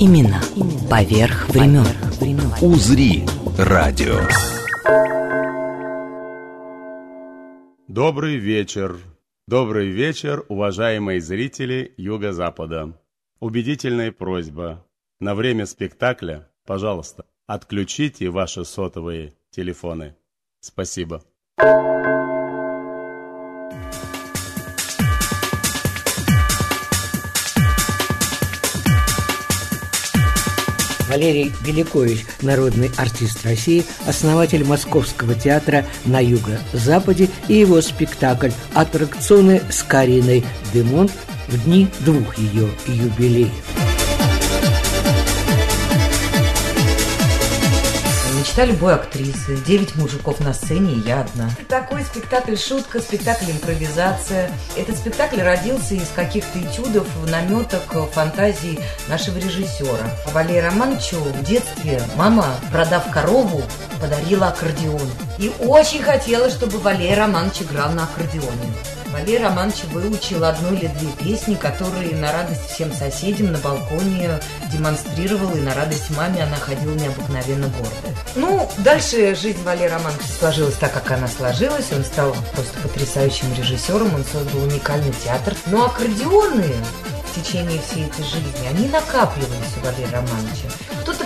Именно поверх времен. «Узри» радио. Добрый вечер. Добрый вечер, уважаемые зрители Юго-Запада. Убедительная просьба. На время спектакля, пожалуйста, отключите ваши сотовые телефоны. Спасибо. Валерий Белякович, народный артист России, основатель Московского театра на юго-западе и его спектакль «Аттракционы с Кариной Демонт» в дни двух ее юбилеев. Мечта любой актрисы. Девять мужиков на сцене, и я одна. Такой спектакль шутка, спектакль импровизация. Этот спектакль родился из каких-то этюдов, наметок, фантазий нашего режиссера. Валерию Романовичу в детстве мама, продав корову, подарила аккордеон. И очень хотела, чтобы Валерий Романович играл на аккордеоне. Валерий Романович выучил одну или две песни, которые на радость всем соседям на балконе демонстрировал, и на радость маме она ходила необыкновенно гордая. Ну, дальше жизнь Валерия Романовича сложилась так, как она сложилась. Он стал просто потрясающим режиссером, он создал уникальный театр. Но аккордеоны в течение всей этой жизни, они накапливались у Валерия Романовича.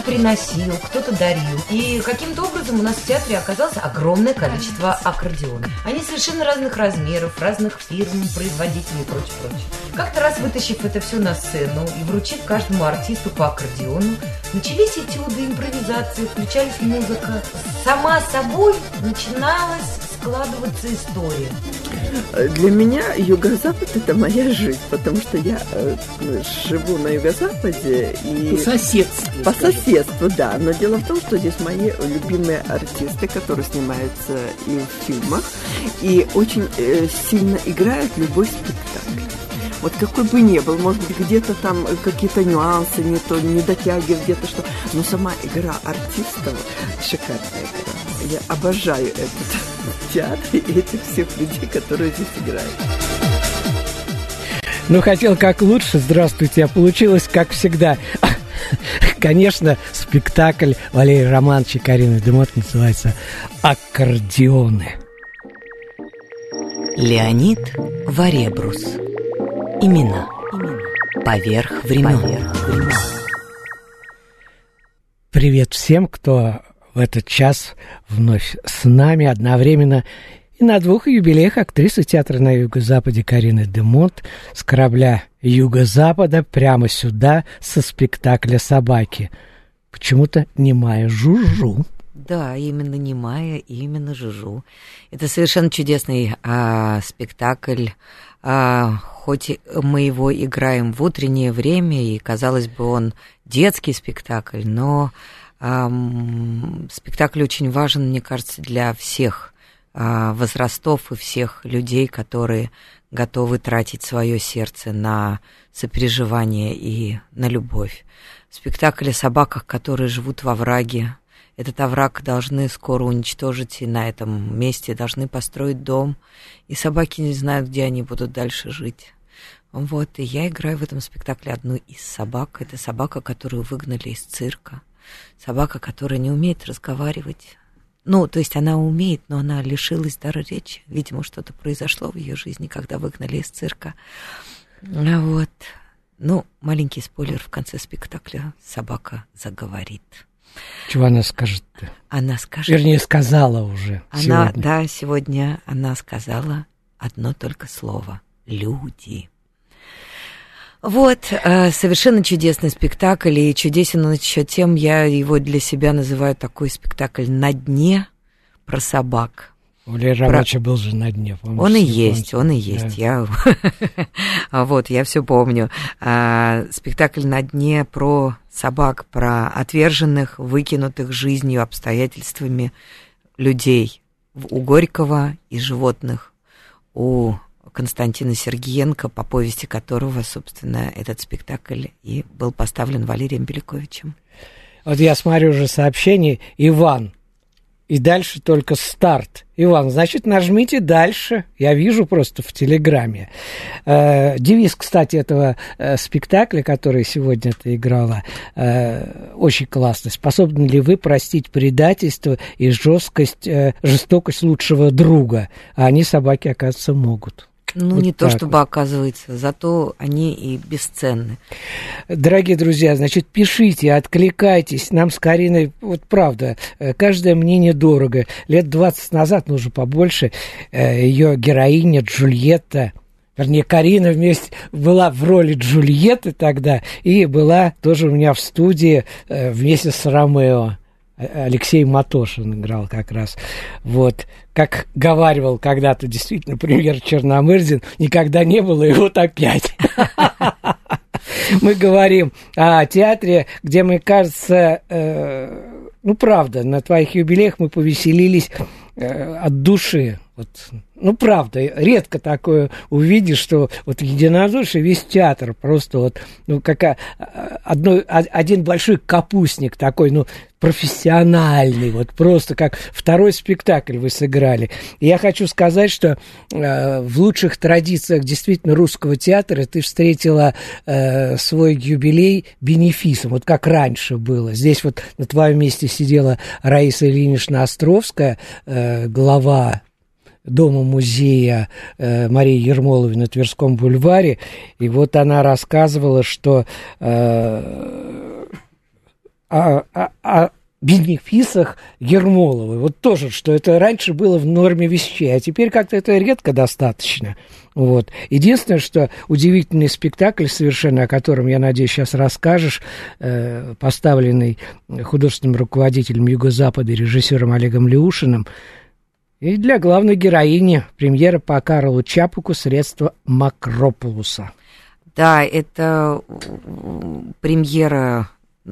Приносил, кто-то дарил. И каким-то образом у нас в театре оказалось огромное количество аккордеонов. Они совершенно разных размеров, разных фирм, производителей и прочее, прочее. Как-то раз вытащив это все на сцену и вручив каждому артисту по аккордеону, начались этюды, импровизации, включались музыка. Сама собой начиналась складываться история. Для меня юго-запад это моя жизнь, потому что я э, живу на юго-западе и По соседству. по соседству, да. Но дело в том, что здесь мои любимые артисты, которые снимаются и в фильмах, и очень э, сильно играют любой спектакль. Вот какой бы ни был, может быть, где-то там какие-то нюансы, не то, не дотягивает где-то что. Но сама игра артистов шикарная игра. Я обожаю этот театр и этих всех людей, которые здесь играют. Ну, хотел как лучше, здравствуйте, а получилось как всегда. Конечно, спектакль Валерия Романовича и Карины Демот называется «Аккордеоны». Леонид Варебрус. Имена. Поверх времен. Привет всем, кто в этот час вновь с нами одновременно и на двух юбилеях актрисы театра на юго-западе Карины Демонт с корабля юго-запада прямо сюда со спектакля «Собаки». Почему-то немая жужжу. Да, именно немая, и именно Жужу. Это совершенно чудесный а, спектакль. А, хоть мы его играем в утреннее время, и казалось бы, он детский спектакль, но ам, спектакль очень важен, мне кажется, для всех а, возрастов и всех людей, которые готовы тратить свое сердце на сопереживание и на любовь. Спектакль о собаках, которые живут во враге. Этот овраг должны скоро уничтожить, и на этом месте должны построить дом. И собаки не знают, где они будут дальше жить. Вот, и я играю в этом спектакле одну из собак. Это собака, которую выгнали из цирка. Собака, которая не умеет разговаривать. Ну, то есть она умеет, но она лишилась дара речи. Видимо, что-то произошло в ее жизни, когда выгнали из цирка. А вот. Ну, маленький спойлер в конце спектакля. Собака заговорит. Чего она скажет-то? Она скажет... Вернее, сказала уже Она, сегодня. да, сегодня она сказала одно только слово. Люди. Вот, э, совершенно чудесный спектакль, и чудесен он еще тем, я его для себя называю такой спектакль «На дне» про собак. У Валерия Романовича был же на дне. помнишь, Он и есть, он и есть. Да. Я... Вот, я все помню. А, Спектакль «На дне» про собак, про отверженных, выкинутых жизнью, обстоятельствами людей. У Горького и животных, у Константина Сергеенко, по повести которого, собственно, этот спектакль и был поставлен Валерием Беляковичем. Вот я смотрю уже сообщение. Иван, и дальше только старт. Иван, значит, нажмите дальше. Я вижу просто в Телеграме. Э, девиз, кстати, этого э, спектакля, который сегодня ты играла, э, очень классный. Способны ли вы простить предательство и жесткость, э, жестокость лучшего друга? А они, собаки, оказывается, могут. Ну, вот не то чтобы вот. оказывается, зато они и бесценны. Дорогие друзья, значит, пишите, откликайтесь. Нам с Кариной, вот правда, э, каждое мнение дорого. Лет 20 назад, ну уже побольше, э, ее героиня Джульетта вернее, Карина вместе была в роли Джульетты тогда и была тоже у меня в студии э, вместе с Ромео. Алексей Матошин играл как раз. Вот. Как говаривал когда-то действительно премьер Черномырдин, никогда не было, и вот опять. Мы говорим о театре, где, мне кажется, э, ну, правда, на твоих юбилеях мы повеселились э, от души. Вот, ну, правда, редко такое увидишь, что вот единодушие весь театр просто вот, ну, как а, одно, один большой капустник такой, ну, профессиональный, вот просто как второй спектакль вы сыграли. И я хочу сказать, что э, в лучших традициях действительно русского театра ты встретила э, свой юбилей бенефисом, вот как раньше было. Здесь вот на твоем месте сидела Раиса Ильинична Островская, э, глава дома-музея э, Марии Ермоловой на Тверском бульваре. И вот она рассказывала, что э, о, о, о бенефисах Ермоловой. Вот тоже, что это раньше было в норме вещей, а теперь как-то это редко достаточно. Вот. Единственное, что удивительный спектакль совершенно, о котором, я надеюсь, сейчас расскажешь, э, поставленный художественным руководителем Юго-Запада, режиссером Олегом Леушиным, и для главной героини премьера по Карлу Чапуку средства Макропулуса. Да, это премьера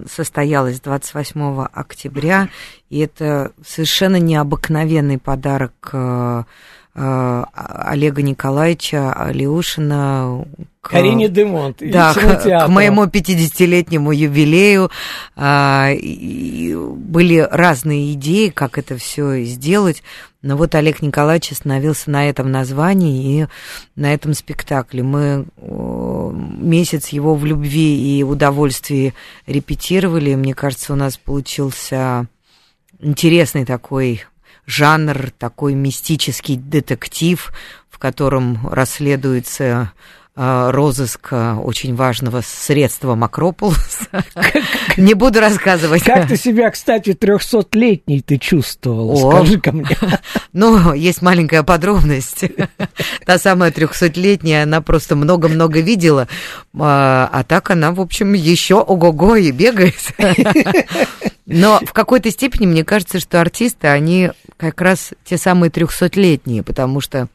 состоялась 28 октября, и это совершенно необыкновенный подарок э, э, Олега Николаевича Алиушина Карине Демонт. Да, к, к моему 50-летнему юбилею а, и были разные идеи, как это все сделать. Но вот Олег Николаевич остановился на этом названии и на этом спектакле. Мы месяц его в любви и удовольствии репетировали. Мне кажется, у нас получился интересный такой жанр, такой мистический детектив, в котором расследуется розыск очень важного средства Макрополуса. Не буду рассказывать. Как ты себя, кстати, трехсотлетней ты чувствовала? Скажи ко мне. Ну, есть маленькая подробность. Та самая трехсотлетняя, она просто много-много видела, а, а так она, в общем, еще ого-го и бегает. Но в какой-то степени мне кажется, что артисты, они как раз те самые трехсотлетние, потому что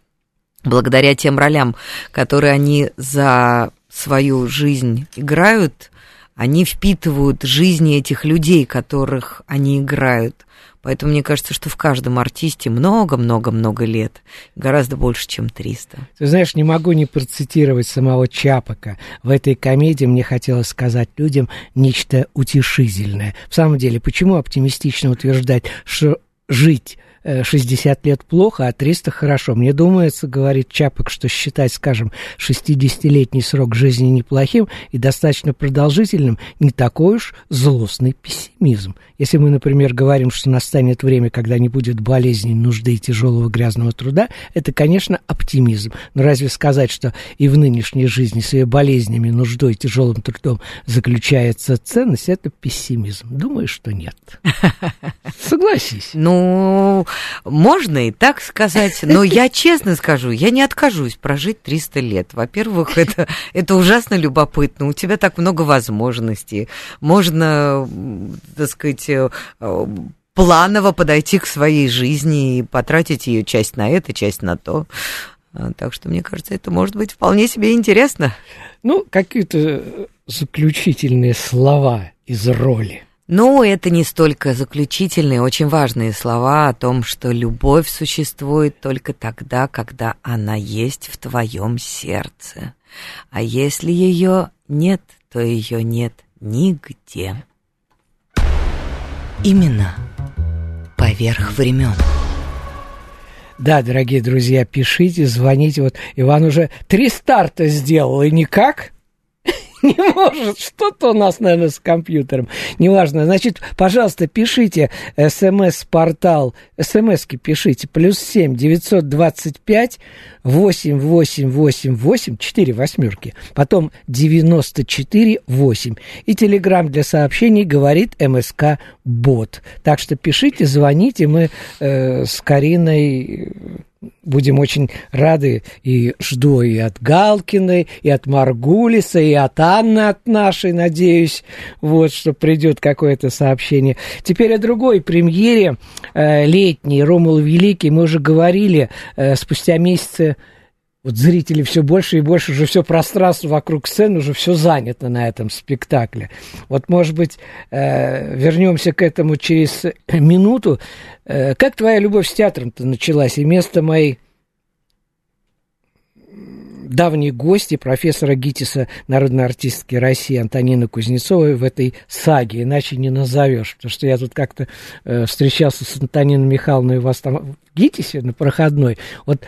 благодаря тем ролям, которые они за свою жизнь играют, они впитывают жизни этих людей, которых они играют. Поэтому мне кажется, что в каждом артисте много-много-много лет, гораздо больше, чем 300. Ты знаешь, не могу не процитировать самого Чапака. В этой комедии мне хотелось сказать людям нечто утешительное. В самом деле, почему оптимистично утверждать, что жить 60 э, лет плохо, а 300 хорошо. Мне думается, говорит Чапок, что считать, скажем, 60-летний срок жизни неплохим и достаточно продолжительным не такой уж злостный пессимизм. Если мы, например, говорим, что настанет время, когда не будет болезней, нужды и тяжелого грязного труда, это, конечно, оптимизм. Но разве сказать, что и в нынешней жизни с ее болезнями, нуждой и тяжелым трудом заключается ценность, это пессимизм? Думаю, что нет. Согласись. Ну, можно и так сказать, но я честно скажу, я не откажусь прожить 300 лет. Во-первых, это, это ужасно любопытно, у тебя так много возможностей. Можно, так сказать, э, планово подойти к своей жизни и потратить ее часть на это, часть на то. А, так что, мне кажется, это может быть вполне себе интересно. Ну, какие-то заключительные слова из роли? Ну, это не столько заключительные, очень важные слова о том, что любовь существует только тогда, когда она есть в твоем сердце. А если ее нет, то ее нет нигде. Именно поверх времен. Да, дорогие друзья, пишите, звоните. Вот Иван уже три старта сделал, и никак не может. Что-то у нас, наверное, с компьютером. Неважно. Значит, пожалуйста, пишите смс-портал. СМСки пишите. Плюс семь девятьсот двадцать пять восемь восемь восемь восемь четыре восьмерки. Потом девяносто четыре восемь. И телеграмм для сообщений говорит МСК Бот. Так что пишите, звоните. Мы э, с Кариной будем очень рады и жду и от Галкиной, и от Маргулиса, и от Анны, от нашей, надеюсь, вот, что придет какое-то сообщение. Теперь о другой премьере э, летней «Ромул Великий» мы уже говорили э, спустя месяцы вот зрители все больше и больше, уже все пространство вокруг сцены, уже все занято на этом спектакле. Вот, может быть, э, вернемся к этому через минуту. Э, как твоя любовь с театром-то началась? И место моей давней гости, профессора ГИТИСа, народной артистки России Антонины Кузнецовой в этой саге, иначе не назовешь. Потому что я тут как-то э, встречался с Антониной Михайловной у вас там в ГИТИСе на проходной. Вот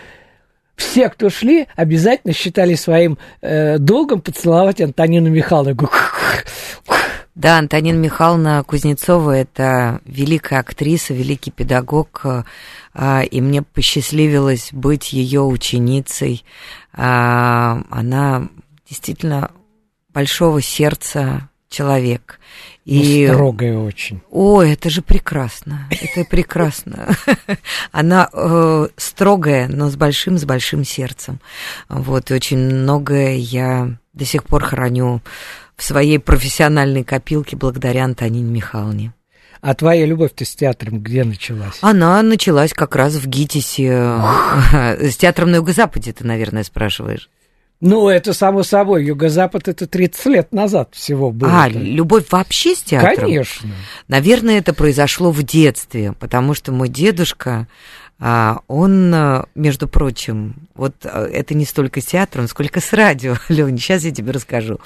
все, кто шли, обязательно считали своим э, долгом поцеловать Антонину Михайловну. Да, Антонина Михайловна Кузнецова – это великая актриса, великий педагог, э, и мне посчастливилось быть ее ученицей. Э, она действительно большого сердца человек. И... Ну, строгая очень. О, это же прекрасно. Это прекрасно. Она э, строгая, но с большим, с большим сердцем. Вот, и очень многое я до сих пор храню в своей профессиональной копилке благодаря Антонине Михайловне. А твоя любовь-то с театром где началась? Она началась как раз в ГИТИСе. С театром на Юго-Западе, ты, наверное, спрашиваешь. Ну, это само собой. Юго-Запад это 30 лет назад всего было. А, любовь вообще с театром? Конечно. Наверное, это произошло в детстве, потому что мой дедушка, а, он, между прочим, вот а, это не столько с театром, сколько с радио. Лёня, сейчас я тебе расскажу.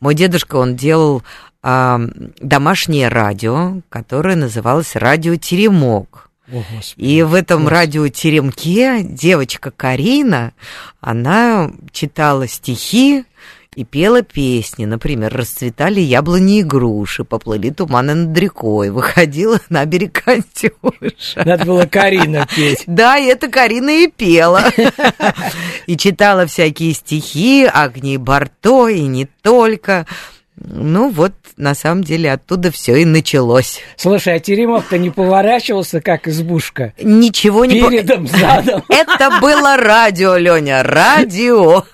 Мой дедушка, он делал домашнее радио, которое называлось «Радио Теремок». О, и в этом радиотеремке девочка Карина, она читала стихи и пела песни. Например, «Расцветали яблони и груши», «Поплыли туманы над рекой», выходила на берег Антюша. Надо было Карина петь. Да, и это Карина и пела. И читала всякие стихи, Агнии Барто, и не только. Ну вот, на самом деле, оттуда все и началось. Слушай, а Теремок-то не поворачивался, как избушка? Ничего не... Передом, задом. Это было радио, Леня, радио.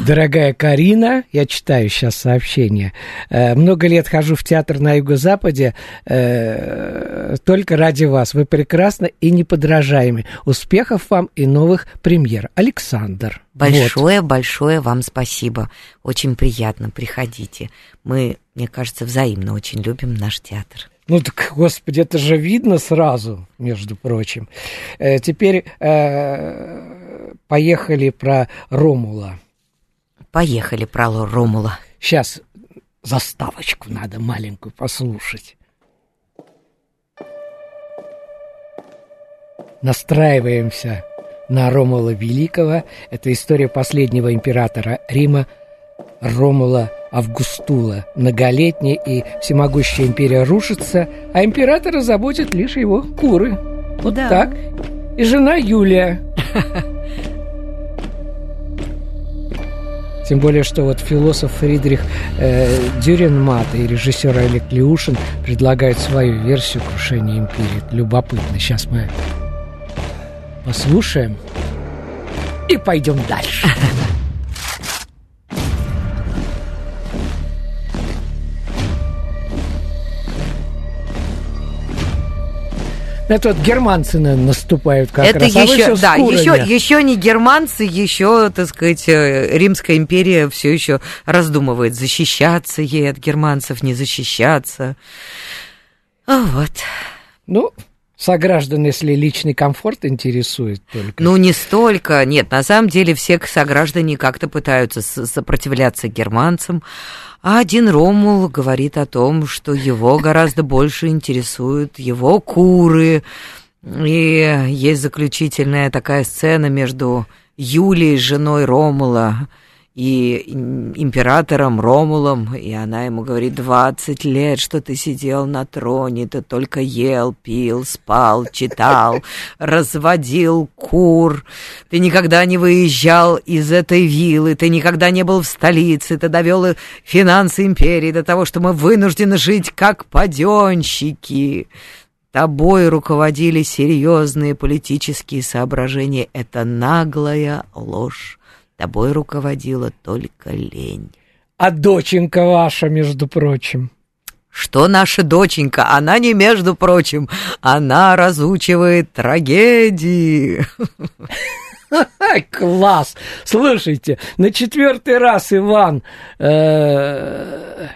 Дорогая Карина, я читаю сейчас сообщение. Э, много лет хожу в театр на Юго-Западе э, только ради вас. Вы прекрасны и неподражаемы. Успехов вам и новых премьер. Александр. Большое-большое вот. вам спасибо. Очень приятно. Приходите. Мы, мне кажется, взаимно очень любим наш театр. Ну так, господи, это же видно сразу, между прочим. Э, теперь э, поехали про Ромула. Поехали про Ромула. Сейчас заставочку надо маленькую послушать. Настраиваемся на Ромула Великого. Это история последнего императора Рима Ромула Августула. Многолетняя и всемогущая империя рушится, а императора заботят лишь его куры. Вот да. так. И жена Юлия. Тем более, что вот философ Фридрих э, Дюренмат и режиссер Олег Леушин предлагают свою версию крушения империи. любопытно. Сейчас мы послушаем и пойдем дальше. Это вот германцы наверное, наступают как Это раз. а еще, всё с да, еще, еще не германцы, еще, так сказать, э, Римская империя все еще раздумывает, защищаться ей от германцев, не защищаться. А Вот. Ну, сограждан, если личный комфорт интересует только. Ну, не столько. Нет, на самом деле все сограждане как-то пытаются сопротивляться германцам. А один Ромул говорит о том, что его гораздо больше интересуют его куры. И есть заключительная такая сцена между Юлией, женой Ромула, и им- императором Ромулом, и она ему говорит, 20 лет, что ты сидел на троне, ты только ел, пил, спал, читал, разводил кур, ты никогда не выезжал из этой виллы, ты никогда не был в столице, ты довел финансы империи до того, что мы вынуждены жить как паденщики. Тобой руководили серьезные политические соображения. Это наглая ложь. Тобой руководила только лень. А доченька ваша, между прочим. Что наша доченька? Она не между прочим, она разучивает трагедии. Класс! Слушайте, на четвертый раз Иван... э,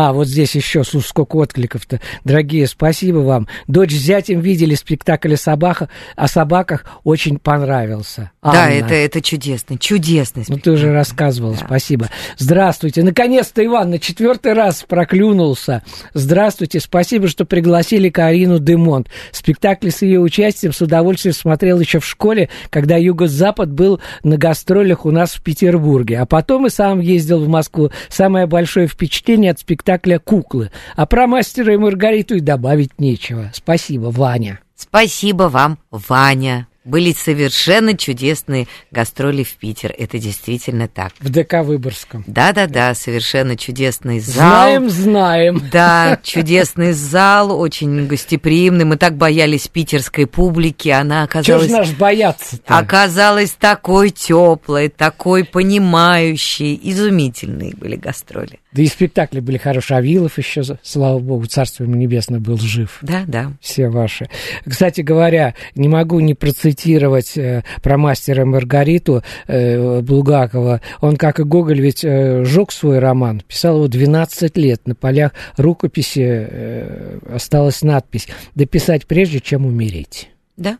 А, вот здесь еще, слушай, сколько откликов-то. Дорогие, спасибо вам. Дочь с зятем видели спектакль о, собаках, о собаках, очень понравился. Да, Анна. это, это чудесно, чудесный Ну, ты уже рассказывала, Да. спасибо. Здравствуйте. Наконец-то Иван на четвертый раз проклюнулся. Здравствуйте. Спасибо, что пригласили Карину Демонт. Спектакль с ее участием с удовольствием смотрел еще в школе, когда Юго-Запад был на гастролях у нас в Петербурге. А потом и сам ездил в Москву. Самое большое впечатление от спектакля «Куклы». А про мастера и Маргариту и добавить нечего. Спасибо, Ваня. Спасибо вам, Ваня. Были совершенно чудесные гастроли в Питер. Это действительно так. В ДК Выборгском. Да-да-да, совершенно чудесный зал. Знаем, знаем. Да, чудесный зал, очень гостеприимный. Мы так боялись питерской публики. Она Чего же оказалась, наш бояться-то? оказалась такой теплой, такой понимающей. Изумительные были гастроли. Да и спектакли были хорошие. Авилов еще, слава богу, царство ему небесное, был жив. Да, да. Все ваши. Кстати говоря, не могу не процитировать э, про мастера Маргариту э, Булгакова. Он, как и Гоголь, ведь э, жег свой роман, писал его 12 лет. На полях рукописи э, осталась надпись «Дописать прежде, чем умереть». Да.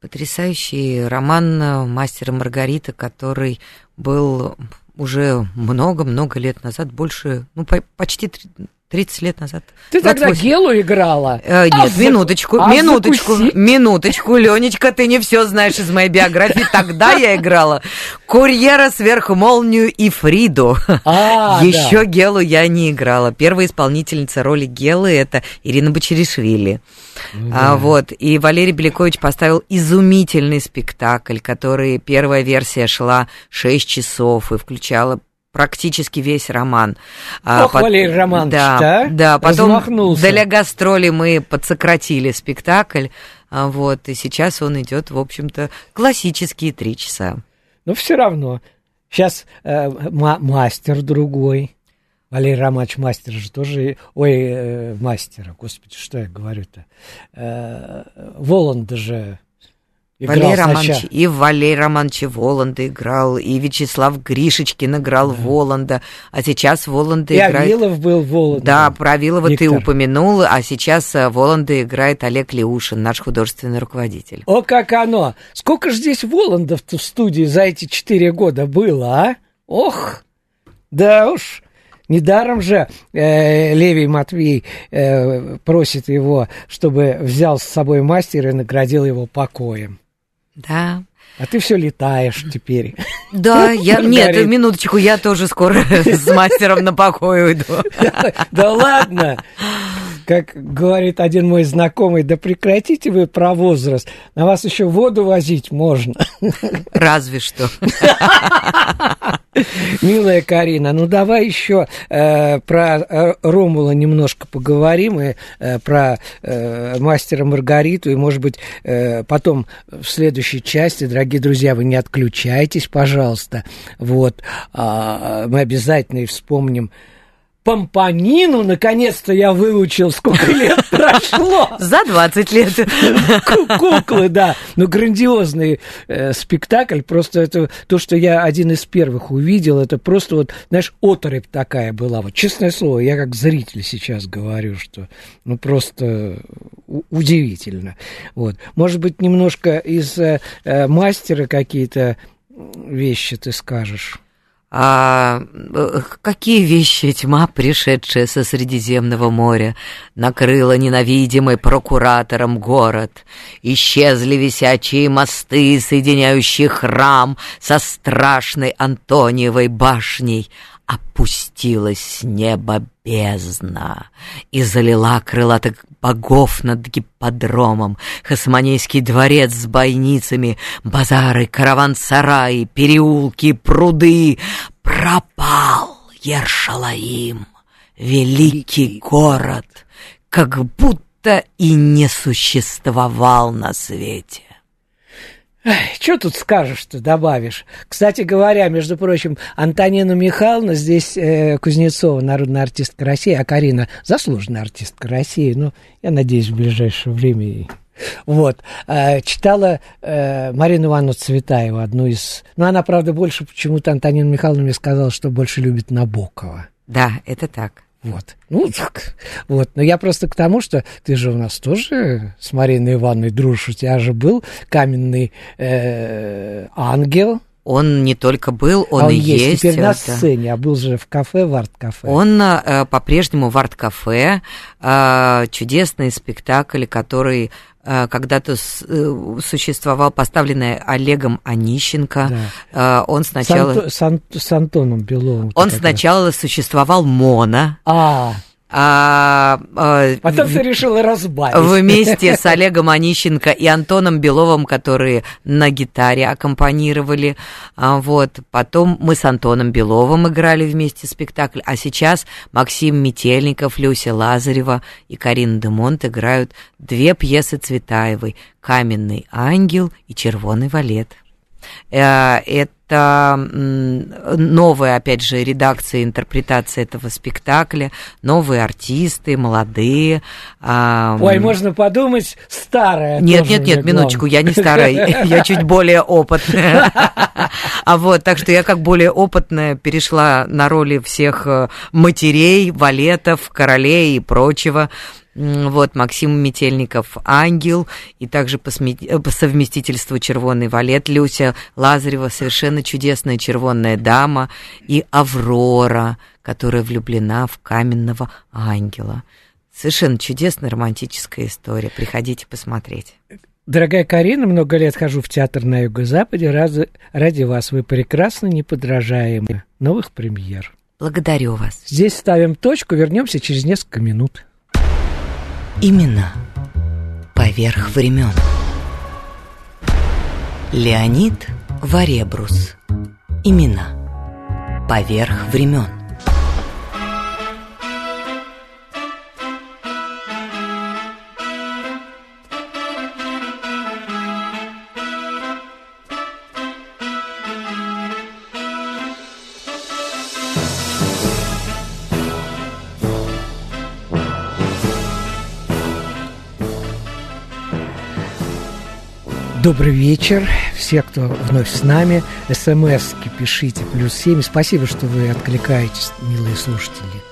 Потрясающий роман э, «Мастер и Маргарита», который был уже много-много лет назад, больше, ну, по- почти 30 лет назад. Ты тогда 28. Гелу играла? Э, нет, А минуточку, а минуточку, закуси? минуточку, Ленечка, ты не все знаешь из моей биографии. Тогда я играла курьера сверху молнию и Фриду. А, Еще да. Гелу я не играла. Первая исполнительница роли Гелы это Ирина Бочеришвили. Ну А, вот, и Валерий Белякович поставил изумительный спектакль, который первая версия шла 6 часов и включала практически весь роман. А, Ох, Валерий Романович, да, да? да, потом Размахнулся. для гастроли мы подсократили спектакль, а, вот, и сейчас он идет, в общем-то, классические три часа. Но все равно. Сейчас э, ма- мастер другой. Валерий Романович мастер же тоже... Ой, э, мастера, господи, что я говорю-то? Э, Воланда же играл Валерий. Романович, и Валерий Романович Воланда играл, и Вячеслав Гришечкин играл Воланда, а сейчас Воланда И играет... Авилов был Воланд. Да, про Авилова ты Виктор. упомянул, а сейчас э, Воланда играет Олег Леушин, наш художественный руководитель. О, как оно! Сколько же здесь Воландов-то в студии за эти четыре года было, а? Ох! Да уж! Недаром же э, Левий Матвей э, просит его, чтобы взял с собой мастера и наградил его покоем. Да. А ты все летаешь теперь. Да, я... Нет, минуточку, я тоже скоро с мастером на покой уйду. Да ладно! Как говорит один мой знакомый, да прекратите вы про возраст. На вас еще воду возить можно. Разве что. Милая Карина, ну давай еще э, про э, Ромула немножко поговорим и э, про э, мастера Маргариту, и, может быть, э, потом в следующей части, дорогие друзья, вы не отключайтесь, пожалуйста. Вот, А, мы обязательно и вспомним Помпанину, наконец-то я выучил, сколько лет прошло. За 20 лет. Куклы, да. Ну, грандиозный э, спектакль. Просто это то, что я один из первых увидел, это просто вот, знаешь, оторопь такая была. Вот честное слово, я как зритель сейчас говорю, что ну просто удивительно. Вот. Может быть, немножко из э, э мастера какие-то вещи ты скажешь? А э, какие вещи тьма, пришедшая со Средиземного моря, накрыла ненавидимый прокуратором город? Исчезли висячие мосты, соединяющие храм со страшной Антониевой башней, опустилась с неба бездна и залила крылатых богов над гипподромом, Хасманейский дворец с бойницами, базары, караван-сараи, переулки, пруды. Пропал Ершалаим, великий город, как будто и не существовал на свете. Что тут скажешь-то, добавишь? Кстати говоря, между прочим, Антонина Михайловна здесь э, Кузнецова, народная артистка России, а Карина заслуженная артистка России. Ну, я надеюсь, в ближайшее время вот. Э, читала э, Марину Ивановну Цветаеву, одну из... Ну, она, правда, больше почему-то Антонина Михайловна мне сказала, что больше любит Набокова. Да, это так. Вот. Ну, так. Вот. Но я просто к тому, что ты же у нас тоже с Мариной Ивановной дружишь. У тебя же был каменный э, ангел. Он не только был, он, а он и есть. есть теперь это... на сцене, а был же в кафе, в арт-кафе. Он э, по-прежнему в арт-кафе. Э, чудесный спектакль, который когда-то э, существовал, поставленный Олегом Онищенко. Да. Э, он сначала... С, Ан... с Антоном Беловым. Он сначала существовал Мона. А, а, а, Потом ты решила разбавить. Вместе с Олегом Онищенко и Антоном Беловым, которые на гитаре аккомпанировали. А, вот. Потом мы с Антоном Беловым играли вместе спектакль. А сейчас Максим Метельников, Люся Лазарева и Карина Демонт играют две пьесы Цветаевой «Каменный ангел» и «Червоный валет». Э, это новая, опять же, редакция, интерпретация этого спектакля, новые артисты, молодые. Ой, можно подумать, старая. Нет, нет, нет, минуточку, я не старая, я чуть более опытная. А вот, так что я как более опытная перешла на роли всех э, матерей, валетов, королей и прочего вот Максим Метельников «Ангел», и также по, э, по совместительству «Червонный валет» Люся Лазарева, совершенно чудесная червонная дама, и Аврора, которая влюблена в каменного ангела. Совершенно чудесная романтическая история. Приходите посмотреть. Дорогая Карина, много лет хожу в театр на Юго-Западе. Ради, ради вас вы прекрасны, неподражаемы. Новых премьер. Благодарю вас. Здесь ставим точку, вернемся через несколько минут. Имена поверх времен. Леонид Варебрус. Имена поверх времен. Добрый вечер. Все, кто вновь с нами. смс пишите. Плюс семь. Спасибо, что вы откликаетесь, милые слушатели.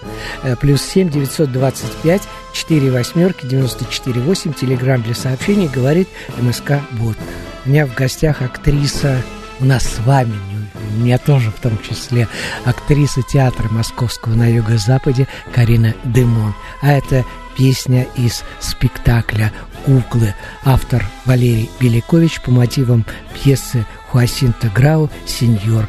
Э, плюс семь девятьсот двадцать пять четыре восьмерки девяносто четыре восемь. Телеграмм для сообщений говорит МСК Бот. У меня в гостях актриса, у нас с вами, у меня тоже в том числе, актриса театра московского на юго-западе Карина Демон. А это песня из спектакля «Куклы». Автор Валерий Белякович по мотивам пьесы Хасинто Грау «Сеньор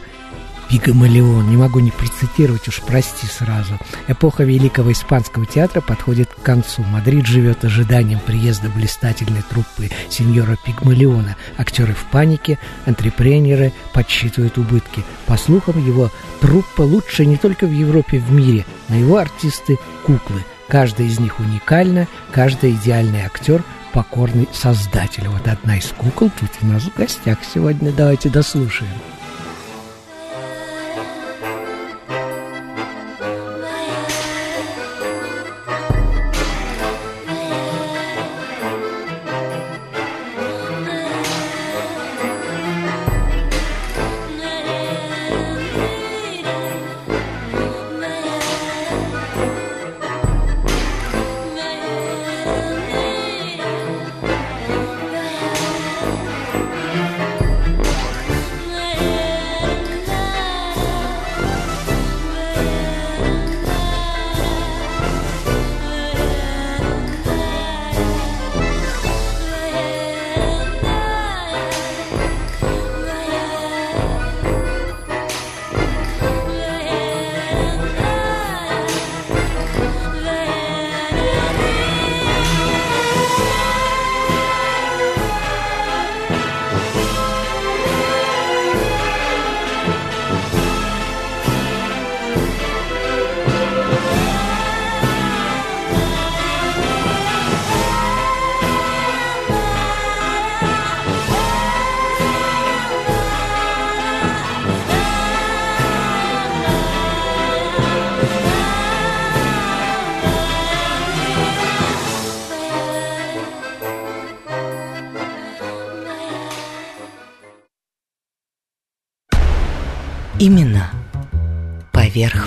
Пигмалион. Не могу не процитировать, уж прости сразу. Эпоха великого испанского театра подходит к концу. Мадрид живет ожиданием приезда блистательной труппы сеньора Пигмалиона. Актеры в панике, антрепренеры подсчитывают убытки. По слухам, его труппа лучше не только в Европе, в мире, но его артисты – куклы – Каждая из них уникальна, каждый идеальный актер покорный создатель. Вот одна из кукол тут у нас в гостях сегодня. Давайте дослушаем.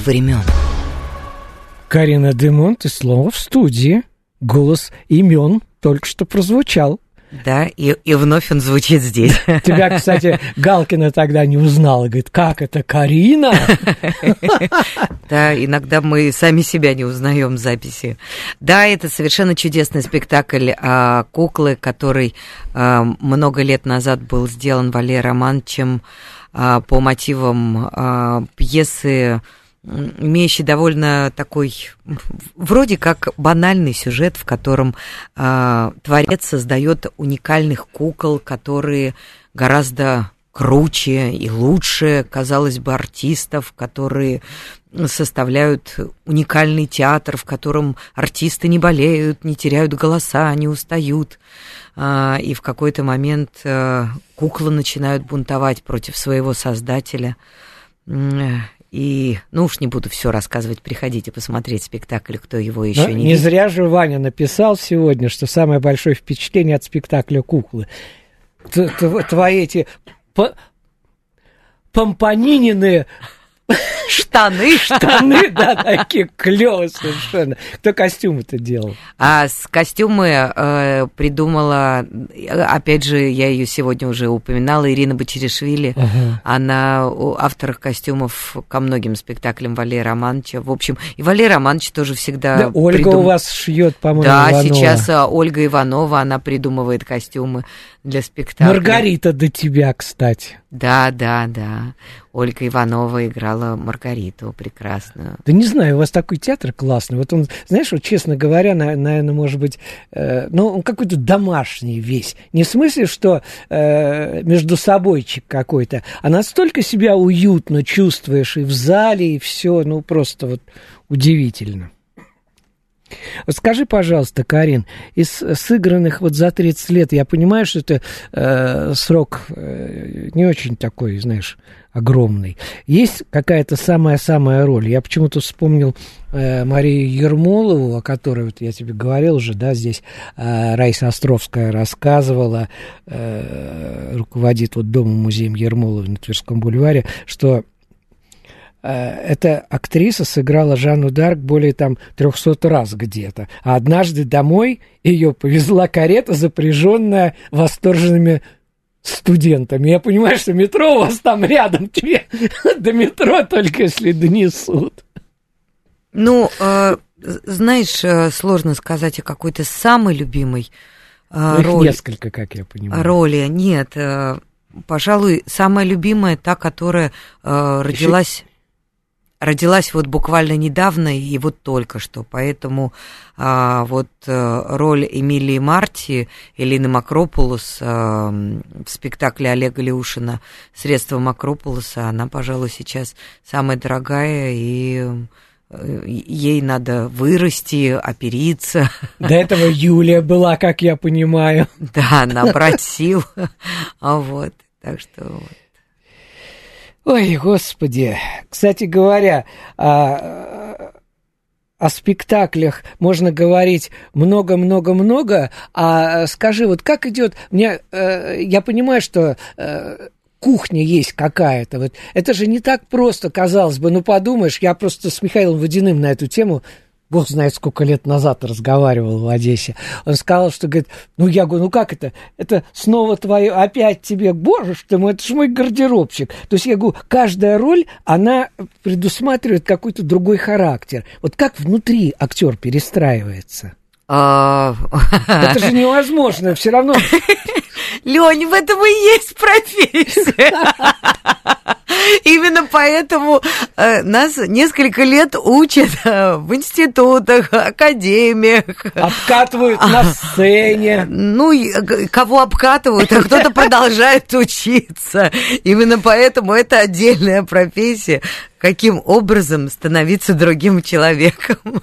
Поверх времен. Карина Демонт и снова в студии. Голос имен только что прозвучал. Да, и, и вновь он звучит здесь. Тебя, кстати, Галкина тогда не узнала. Говорит, как это, Карина? Да, иногда мы сами себя не узнаем в записи. Да, это совершенно чудесный спектакль а, «Куклы», который а, много лет назад был сделан Валерием Романчем а, по мотивам пьесы имеющий довольно такой, вроде как банальный сюжет, в котором э, творец создает уникальных кукол, которые гораздо круче и лучше, казалось бы, артистов, которые составляют уникальный театр, в котором артисты не болеют, не теряют голоса, не устают. И в какой-то момент э, куклы начинают бунтовать против своего создателя. И, ну уж не буду все рассказывать, приходите посмотреть спектакль, кто его еще Но не Не зря же Ваня написал сегодня, что самое большое впечатление от спектакля «Куклы». Т- т- Твои эти по- помпонинины Штаны. штаны, да, такие клевые совершенно. Кто костюмы-то делал? А с костюмы э, придумала, э, опять же, я ее сегодня уже упоминала, Ирина Бочерешвили. Ага. Она у- автор костюмов ко многим спектаклям Валерия Романовича. В общем, и Валерий Романович тоже всегда Да, Ольга придум- у вас шьет, по-моему, Да, Иванова. сейчас а, Ольга Иванова, она придумывает костюмы для спектакля. Маргарита до тебя, кстати. Да, да, да. Ольга Иванова играла Маргариту прекрасную. Да не знаю, у вас такой театр классный. Вот он, знаешь, вот честно говоря, на- наверное, может быть, э, ну, он какой-то домашний весь. Не в смысле, что э, между собойчик какой-то, а настолько себя уютно чувствуешь и в зале, и все, ну, просто вот удивительно. Скажи, пожалуйста, Карин, из сыгранных вот за 30 лет, я понимаю, что это э, срок э, не очень такой, знаешь, огромный. Есть какая-то самая-самая роль? Я почему-то вспомнил э, Марию Ермолову, о которой вот я тебе говорил уже, да, здесь э, Раиса Островская рассказывала, э, руководит вот домом-музеем Ермолова на Тверском бульваре, что эта актриса сыграла Жанну Дарк более там 300 раз где-то. А однажды домой ее повезла карета, запряженная восторженными студентами. Я понимаю, что метро у вас там рядом, тебе до метро только если донесут. Ну, э, знаешь, э, сложно сказать о какой-то самой любимой э, Их роли. несколько, как я понимаю. Роли нет. э, Пожалуй, самая любимая та, которая э, родилась родилась вот буквально недавно и вот только что, поэтому а, вот а, роль Эмилии Марти, Элины Макропулос а, в спектакле Олега Леушина «Средства Макропулоса», она, пожалуй, сейчас самая дорогая, и э, ей надо вырасти, опериться, До этого Юлия была, как я понимаю. да, набрать сил, а вот, так что. Ой, господи. Кстати говоря, о, о спектаклях можно говорить много-много-много, а скажи, вот как идет... Мне, э, я понимаю, что э, кухня есть какая-то. Вот это же не так просто, казалось бы. Ну, подумаешь, я просто с Михаилом Водяным на эту тему Бог знает, сколько лет назад разговаривал в Одессе. Он сказал, что, говорит, ну, я говорю, ну, как это? Это снова твое, опять тебе, боже ж ты мой, это же мой гардеробчик. То есть, я говорю, каждая роль, она предусматривает какой-то другой характер. Вот как внутри актер перестраивается? А, Это же невозможно, все равно. Лень, в этом и есть профессия. Именно поэтому э, нас несколько лет учат э, в институтах, академиях. Обкатывают на сцене. Ну, э, кого обкатывают, а кто-то продолжает учиться. Именно поэтому это отдельная профессия. Каким образом становиться другим человеком?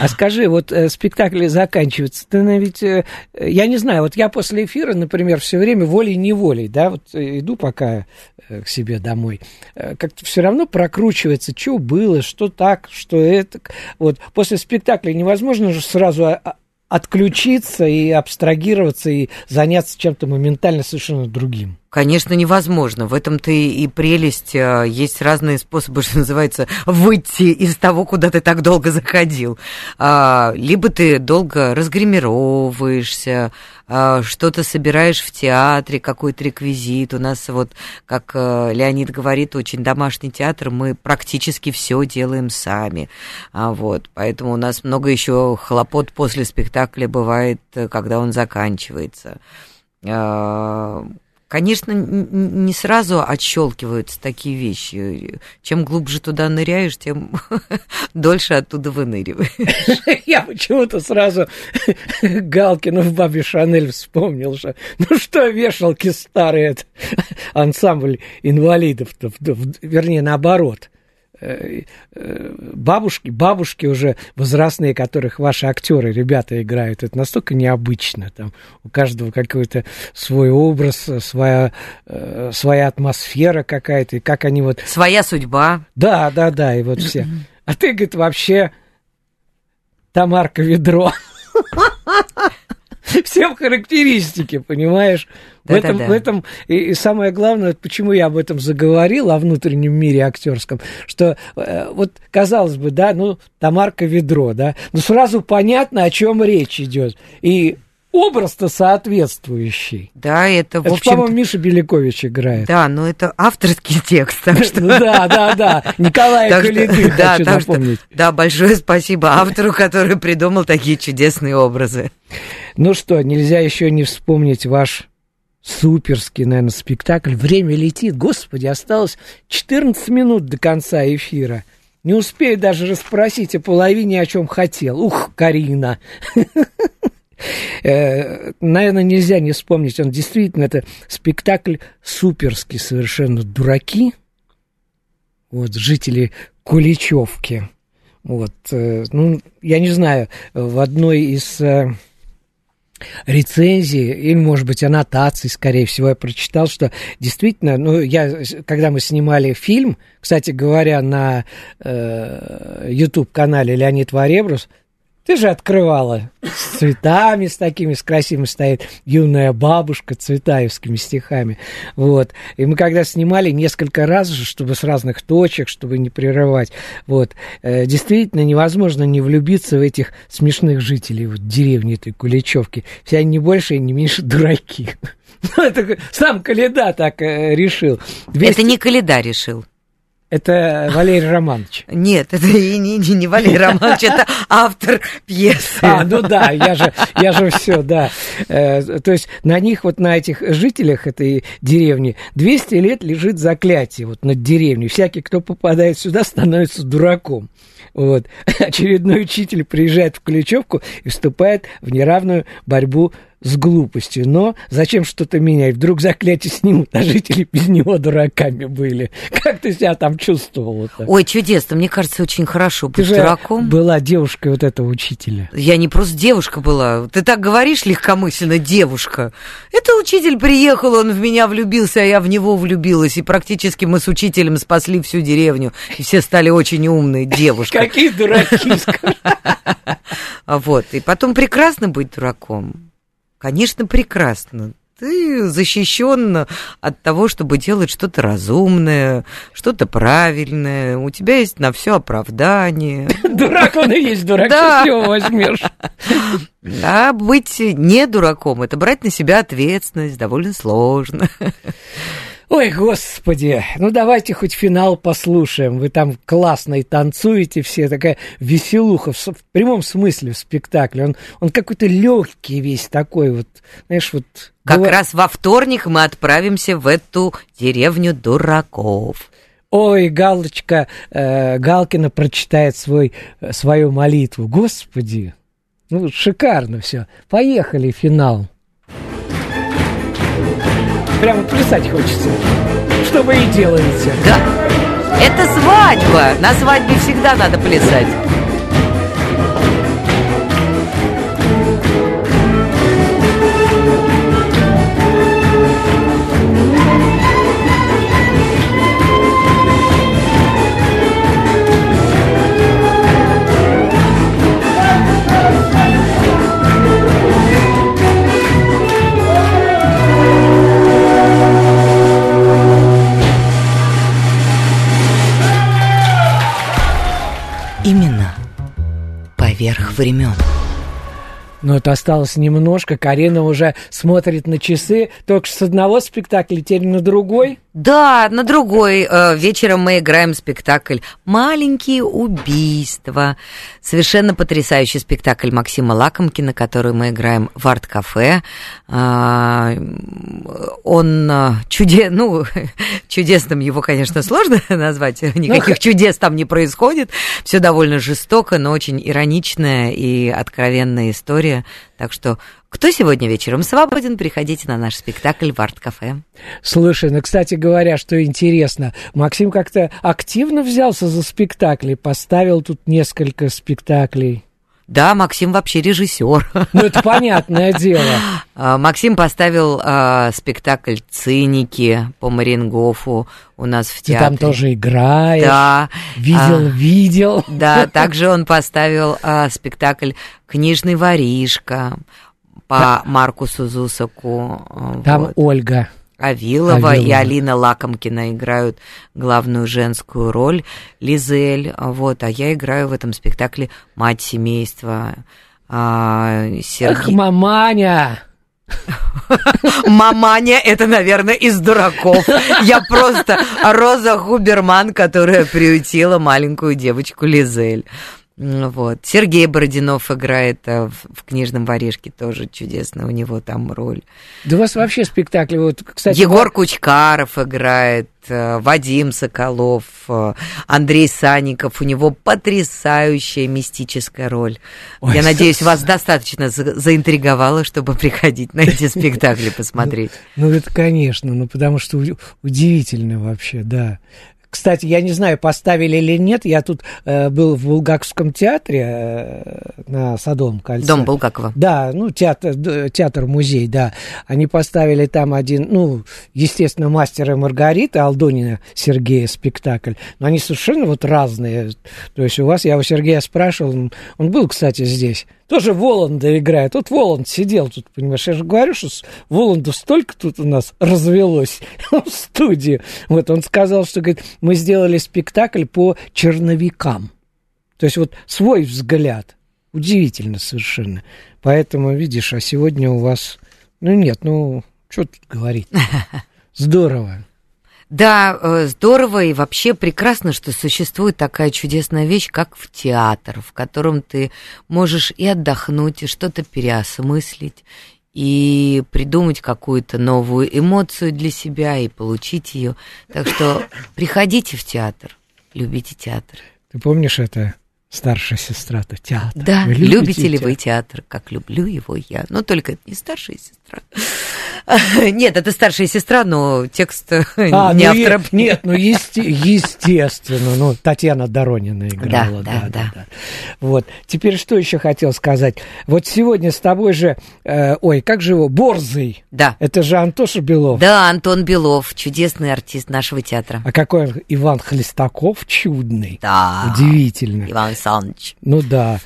А скажи, вот э, спектакли заканчиваются, ты на ведь, э, я не знаю, вот я после эфира, например, все время волей-неволей, да, вот э, иду пока к себе домой, как-то все равно прокручивается, что было, что так, что это. Вот после спектакля невозможно же сразу а- а- отключиться и абстрагироваться и заняться чем-то моментально совершенно другим. Конечно, невозможно. В этом-то и прелесть. А, есть разные способы, что называется, выйти из того, куда ты так долго заходил. А, либо ты долго разгримировываешься, а, что-то собираешь в театре, какой-то реквизит. У нас вот, как Леонид говорит, очень домашний театр, мы практически все делаем сами. Вот, поэтому у нас много еще хлопот после спектакля бывает, когда он заканчивается Конечно, не сразу отщелкиваются такие вещи. Чем глубже туда ныряешь, тем дольше оттуда выныриваешь. Я почему-то сразу Галкину в Бабе Шанель вспомнил, что ну что вешалки старые, ансамбль инвалидов, вернее, наоборот – бабушки, бабушки уже возрастные, которых ваши актеры, ребята играют, это настолько необычно. Там у каждого какой-то свой образ, своя, э, своя атмосфера какая-то, и как они вот... Своя судьба. Да, да, да, и вот все. А ты, говорит, вообще Тамарка Ведро. Всем характеристики, понимаешь? В этом, да, да. в этом и, и самое главное, почему я об этом заговорил, о внутреннем мире актерском, что э, вот казалось бы, да, ну Тамарка ведро, да, но сразу понятно, о чем речь идет. И образ-то соответствующий. Да, это, в общем... по-моему, Миша Белякович играет. Да, но это авторский текст, так что... Да, да, да, Николай Калиды, хочу напомнить. Да, большое спасибо автору, который придумал такие чудесные образы. Ну что, нельзя еще не вспомнить ваш суперский, наверное, спектакль. Время летит. Господи, осталось 14 минут до конца эфира. Не успею даже расспросить о половине, о чем хотел. Ух, Карина. Э, наверное, нельзя не вспомнить. Он действительно, это спектакль суперский совершенно. Дураки. Вот, жители Куличевки. Вот, э, ну, я не знаю, в одной из э, рецензии или, может быть, аннотации, скорее всего, я прочитал, что действительно, ну, я, когда мы снимали фильм, кстати говоря, на э, YouTube-канале Леонид Варебрус, ты же открывала с цветами, с такими, с красивыми стоит юная бабушка цветаевскими стихами. Вот. И мы когда снимали несколько раз же, чтобы с разных точек, чтобы не прерывать, вот, э, действительно невозможно не влюбиться в этих смешных жителей вот, деревни этой Куличевки. Все они не больше и не меньше дураки. Ну, сам Каледа так э, решил. 200... Это не Каледа решил. Это Валерий Романович. Нет, это и не, не, не Валерий Романович, это автор пьесы. А, ну да, я же, я же все, да. Э, то есть на них, вот на этих жителях этой деревни 200 лет лежит заклятие вот над деревней. Всякий, кто попадает сюда, становится дураком. Вот. Очередной учитель приезжает в Ключевку и вступает в неравную борьбу с глупостью. Но зачем что-то менять? Вдруг заклятие снимут, а жители без него дураками были. Как ты себя там чувствовала -то? Ой, чудесно. Мне кажется, очень хорошо быть ты дураком. была девушкой вот этого учителя. Я не просто девушка была. Ты так говоришь легкомысленно, девушка. Это учитель приехал, он в меня влюбился, а я в него влюбилась. И практически мы с учителем спасли всю деревню. И все стали очень умные девушки. Какие дураки, Вот. И потом прекрасно быть дураком. Конечно, прекрасно. Ты защищен от того, чтобы делать что-то разумное, что-то правильное. У тебя есть на все оправдание. Дурак он и есть дурак, да. его возьмешь. А быть не дураком, это брать на себя ответственность довольно сложно. Ой, господи, ну давайте хоть финал послушаем. Вы там классно и танцуете все, такая веселуха в, в прямом смысле в спектакле. Он, он какой-то легкий весь такой вот, знаешь, вот. Как было... раз во вторник мы отправимся в эту деревню дураков. Ой, Галочка э, Галкина прочитает свой, свою молитву. Господи, ну шикарно все. Поехали, финал. Прямо плясать хочется. Что вы и делаете. Да. Это свадьба. На свадьбе всегда надо плясать. Тех времен. Но это осталось немножко. Карина уже смотрит на часы. Только что с одного спектакля, теперь на другой. Да, на другой. Э, вечером мы играем спектакль «Маленькие убийства». Совершенно потрясающий спектакль Максима Лакомкина, который мы играем в арт-кафе. А, он э, чуде... ну, чудесным его, конечно, сложно назвать. Никаких ну, чудес там не происходит. Все довольно жестоко, но очень ироничная и откровенная история. Так что кто сегодня вечером свободен, приходите на наш спектакль в арт-кафе. Слушай, ну, кстати говоря, что интересно, Максим как-то активно взялся за спектакли, поставил тут несколько спектаклей. Да, Максим вообще режиссер. Ну, это понятное дело. А, Максим поставил а, спектакль «Циники» по Марингофу у нас в театре. Ты там тоже играешь. Да. Видел, а, видел. Да, также он поставил а, спектакль «Книжный воришка» по. Маркусу Зусаку. Там вот. Ольга. Авилова, Авилова и Алина Лакомкина играют главную женскую роль, Лизель, вот, а я играю в этом спектакле мать семейства. А, Серги... Ах, маманя! Маманя, это, наверное, из дураков. Я просто Роза Хуберман, которая приютила маленькую девочку Лизель. Вот. Сергей Бородинов играет э, в, в «Книжном воришке», тоже чудесно, у него там роль. Да у вас вообще спектакли, вот, кстати... Егор Кучкаров играет, э, Вадим Соколов, э, Андрей Санников, у него потрясающая мистическая роль. Ой, Я надеюсь, вас достаточно заинтриговало, чтобы приходить на эти спектакли посмотреть. Ну, ну это, конечно, ну, потому что удивительно вообще, да. Кстати, я не знаю, поставили или нет. Я тут э, был в Булгаковском театре э, на Садовом кольце. Дом Булгакова. Да, ну, театр, театр-музей, да. Они поставили там один, ну, естественно, мастера Маргарита Алдонина Сергея спектакль. Но они совершенно вот разные. То есть у вас, я у Сергея спрашивал, он был, кстати, здесь. Тоже Воланда играет. Вот Воланд сидел тут, понимаешь. Я же говорю, что Воландов столько тут у нас развелось в студии. Вот он сказал, что, говорит, мы сделали спектакль по черновикам. То есть вот свой взгляд. Удивительно совершенно. Поэтому, видишь, а сегодня у вас... Ну нет, ну, что тут говорить. Здорово. Да, э, здорово и вообще прекрасно, что существует такая чудесная вещь, как в театр, в котором ты можешь и отдохнуть, и что-то переосмыслить, и придумать какую-то новую эмоцию для себя и получить ее. Так что приходите в театр, любите театр. Ты помнишь это? Старшая сестра-то театр. Да, вы любите, любите ли театр? вы театр, как люблю его я. Но только это не старшая сестра. Нет, это старшая сестра, но текст а, не ну, автора. Нет, ну есте, естественно, ну Татьяна Доронина играла. Да, да, да, да. да. Вот. Теперь что еще хотел сказать? Вот сегодня с тобой же, э, ой, как же его, Борзый. Да. Это же Антоша Белов. Да, Антон Белов, чудесный артист нашего театра. А какой он, Иван Хлестаков чудный. Да. Удивительно. Иван Александрович. Ну да,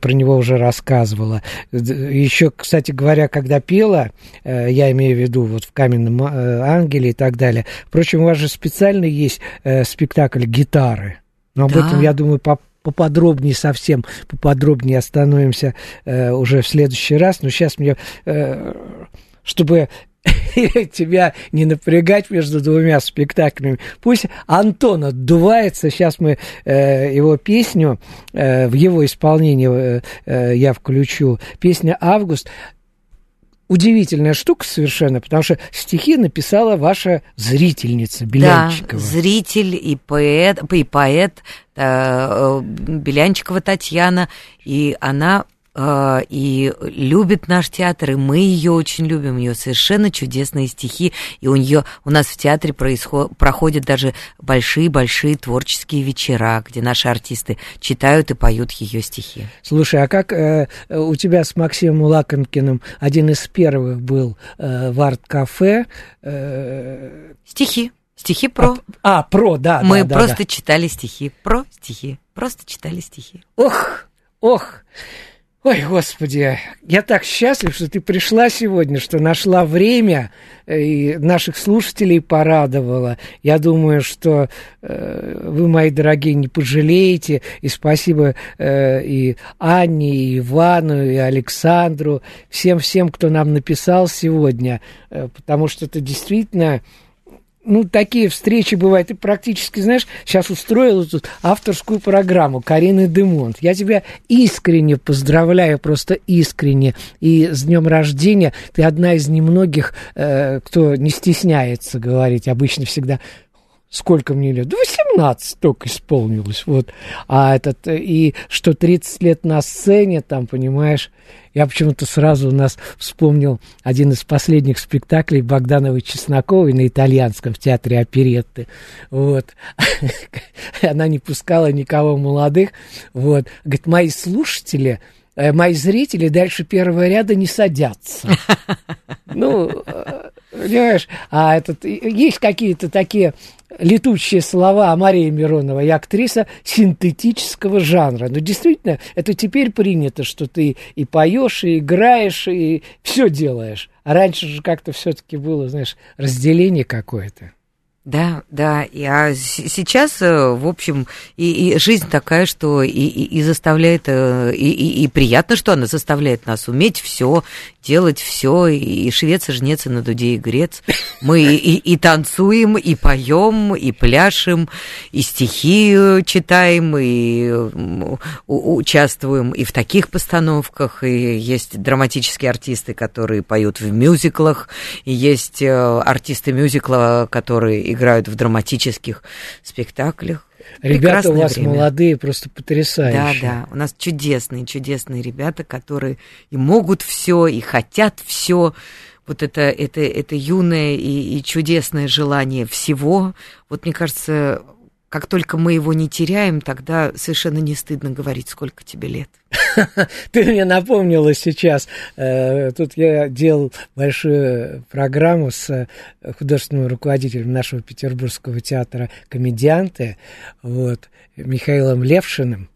про него уже рассказывала. Еще, кстати говоря, когда пела, э, я имею в виду вот в «Каменном э, ангеле» и так далее. Впрочем, у вас же специально есть э, спектакль «Гитары». Но об да. этом, я думаю, по поподробнее совсем, поподробнее остановимся э, уже в следующий раз. Но сейчас мне, э, чтобы тебя не напрягать между двумя спектаклями. Пусть Антон отдувается. Сейчас мы э, его песню э, в его исполнении э, э, я включу. Песня «Август». Удивительная штука совершенно, потому что стихи написала ваша зрительница Белянчикова. Да, зритель и поэт, и поэт э, э Белянчикова Татьяна, и она и любит наш театр, и мы ее очень любим, у нее совершенно чудесные стихи, и у нее у нас в театре происход, проходят даже большие-большие творческие вечера, где наши артисты читают и поют ее стихи. Слушай, а как э, у тебя с Максимом Лакомкиным один из первых был э, в арт-кафе? Э... Стихи. Стихи про. А, а про, да. Мы да, просто да. читали стихи. Про стихи. Просто читали стихи. Ох, ох. Ой, Господи, я так счастлив, что ты пришла сегодня, что нашла время э, и наших слушателей порадовала. Я думаю, что э, вы, мои дорогие, не пожалеете. И спасибо э, и Анне, и Ивану, и Александру, всем-всем, кто нам написал сегодня, э, потому что это действительно ну, такие встречи бывают. Ты практически, знаешь, сейчас устроила тут авторскую программу Карины Демонт. Я тебя искренне поздравляю, просто искренне. И с днем рождения ты одна из немногих, э, кто не стесняется говорить. Обычно всегда сколько мне лет? 17 только исполнилось, вот, а этот, э, и что 30 лет на сцене, там, понимаешь, я почему-то сразу у нас вспомнил один из последних спектаклей Богдановой Чесноковой на итальянском в театре оперетты. Вот. Она не пускала никого молодых. Вот. Говорит, мои слушатели, мои зрители дальше первого ряда не садятся. Ну, э, понимаешь, а этот, есть какие-то такие летучие слова Марии Миронова, я актриса синтетического жанра. Но действительно, это теперь принято, что ты и поешь, и играешь, и все делаешь. А раньше же как-то все-таки было, знаешь, разделение какое-то. Да, да, а сейчас, э, в общем, и, и жизнь такая, что и, и, и заставляет, э, и, и, и приятно, что она заставляет нас уметь все, делать все, и швец, и жнец, и на дуде, и грец. Мы и, и танцуем, и поем, и пляшем, и стихи э, читаем, и участвуем и в таких постановках, и есть драматические артисты, которые поют в мюзиклах, и есть артисты мюзикла, которые играют в драматических спектаклях. Ребята Прекрасное у вас время. молодые, просто потрясающие. Да, да, у нас чудесные, чудесные ребята, которые и могут все, и хотят все. Вот это, это, это юное и, и чудесное желание всего. Вот мне кажется, как только мы его не теряем, тогда совершенно не стыдно говорить, сколько тебе лет. Ты мне напомнила сейчас, э, тут я делал большую программу с э, художественным руководителем нашего Петербургского театра «Комедианты», вот, Михаилом Левшиным,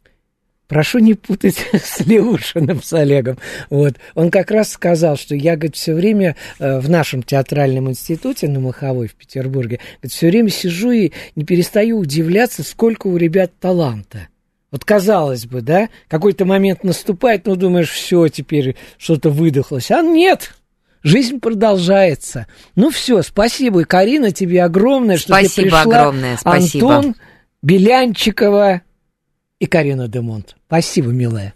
Прошу не путать с Леушиным, с Олегом. Вот. Он как раз сказал, что я, говорит, все время э, в нашем театральном институте на Маховой в Петербурге, говорит, все время сижу и не перестаю удивляться, сколько у ребят таланта. Вот казалось бы, да, какой-то момент наступает, ну, думаешь, все, теперь что-то выдохлось. А нет, жизнь продолжается. Ну, все, спасибо, и Карина, тебе огромное, что спасибо ты пришла. Спасибо огромное, спасибо. Антон Белянчикова, и Карина Демонт. Спасибо, милая.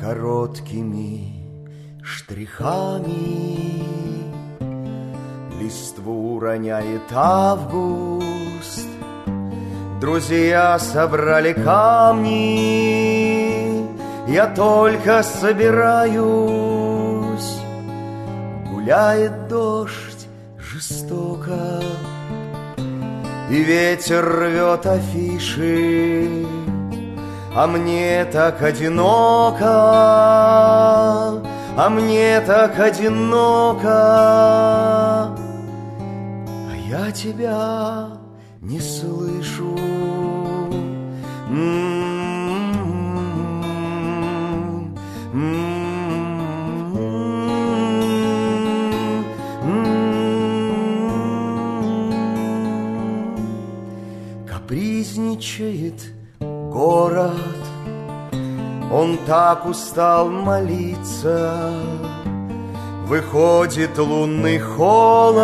Короткими штрихами Листву роняет август Друзья собрали камни Я только собираюсь Гуляет дождь жестоко, И ветер рвет афиши, А мне так одиноко, А мне так одиноко, А я тебя не слышу. М-м-м, капризничает город, Он так устал молиться, Выходит лунный холод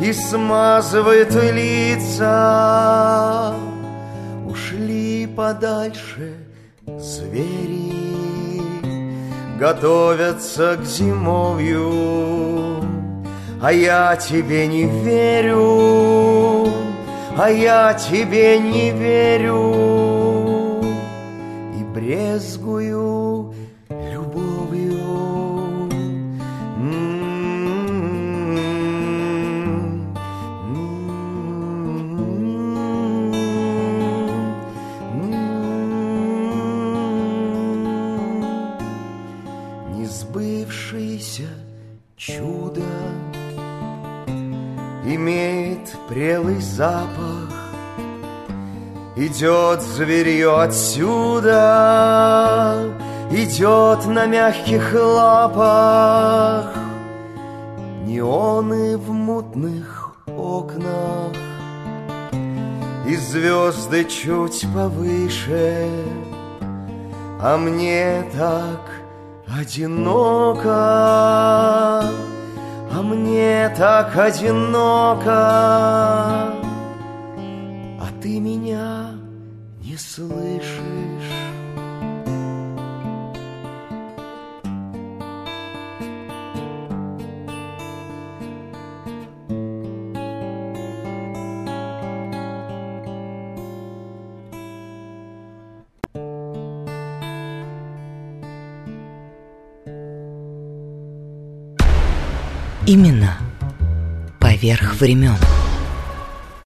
И смазывает лица. Ушли подальше звери, Готовятся к зимовью, А я тебе не верю, а я тебе не верю и брезгую Горелый запах Идет зверье отсюда Идет на мягких лапах. Неоны в мутных окнах И звезды чуть повыше А мне так одиноко А мне так одиноко. А ты меня не слышишь Именно поверх времен.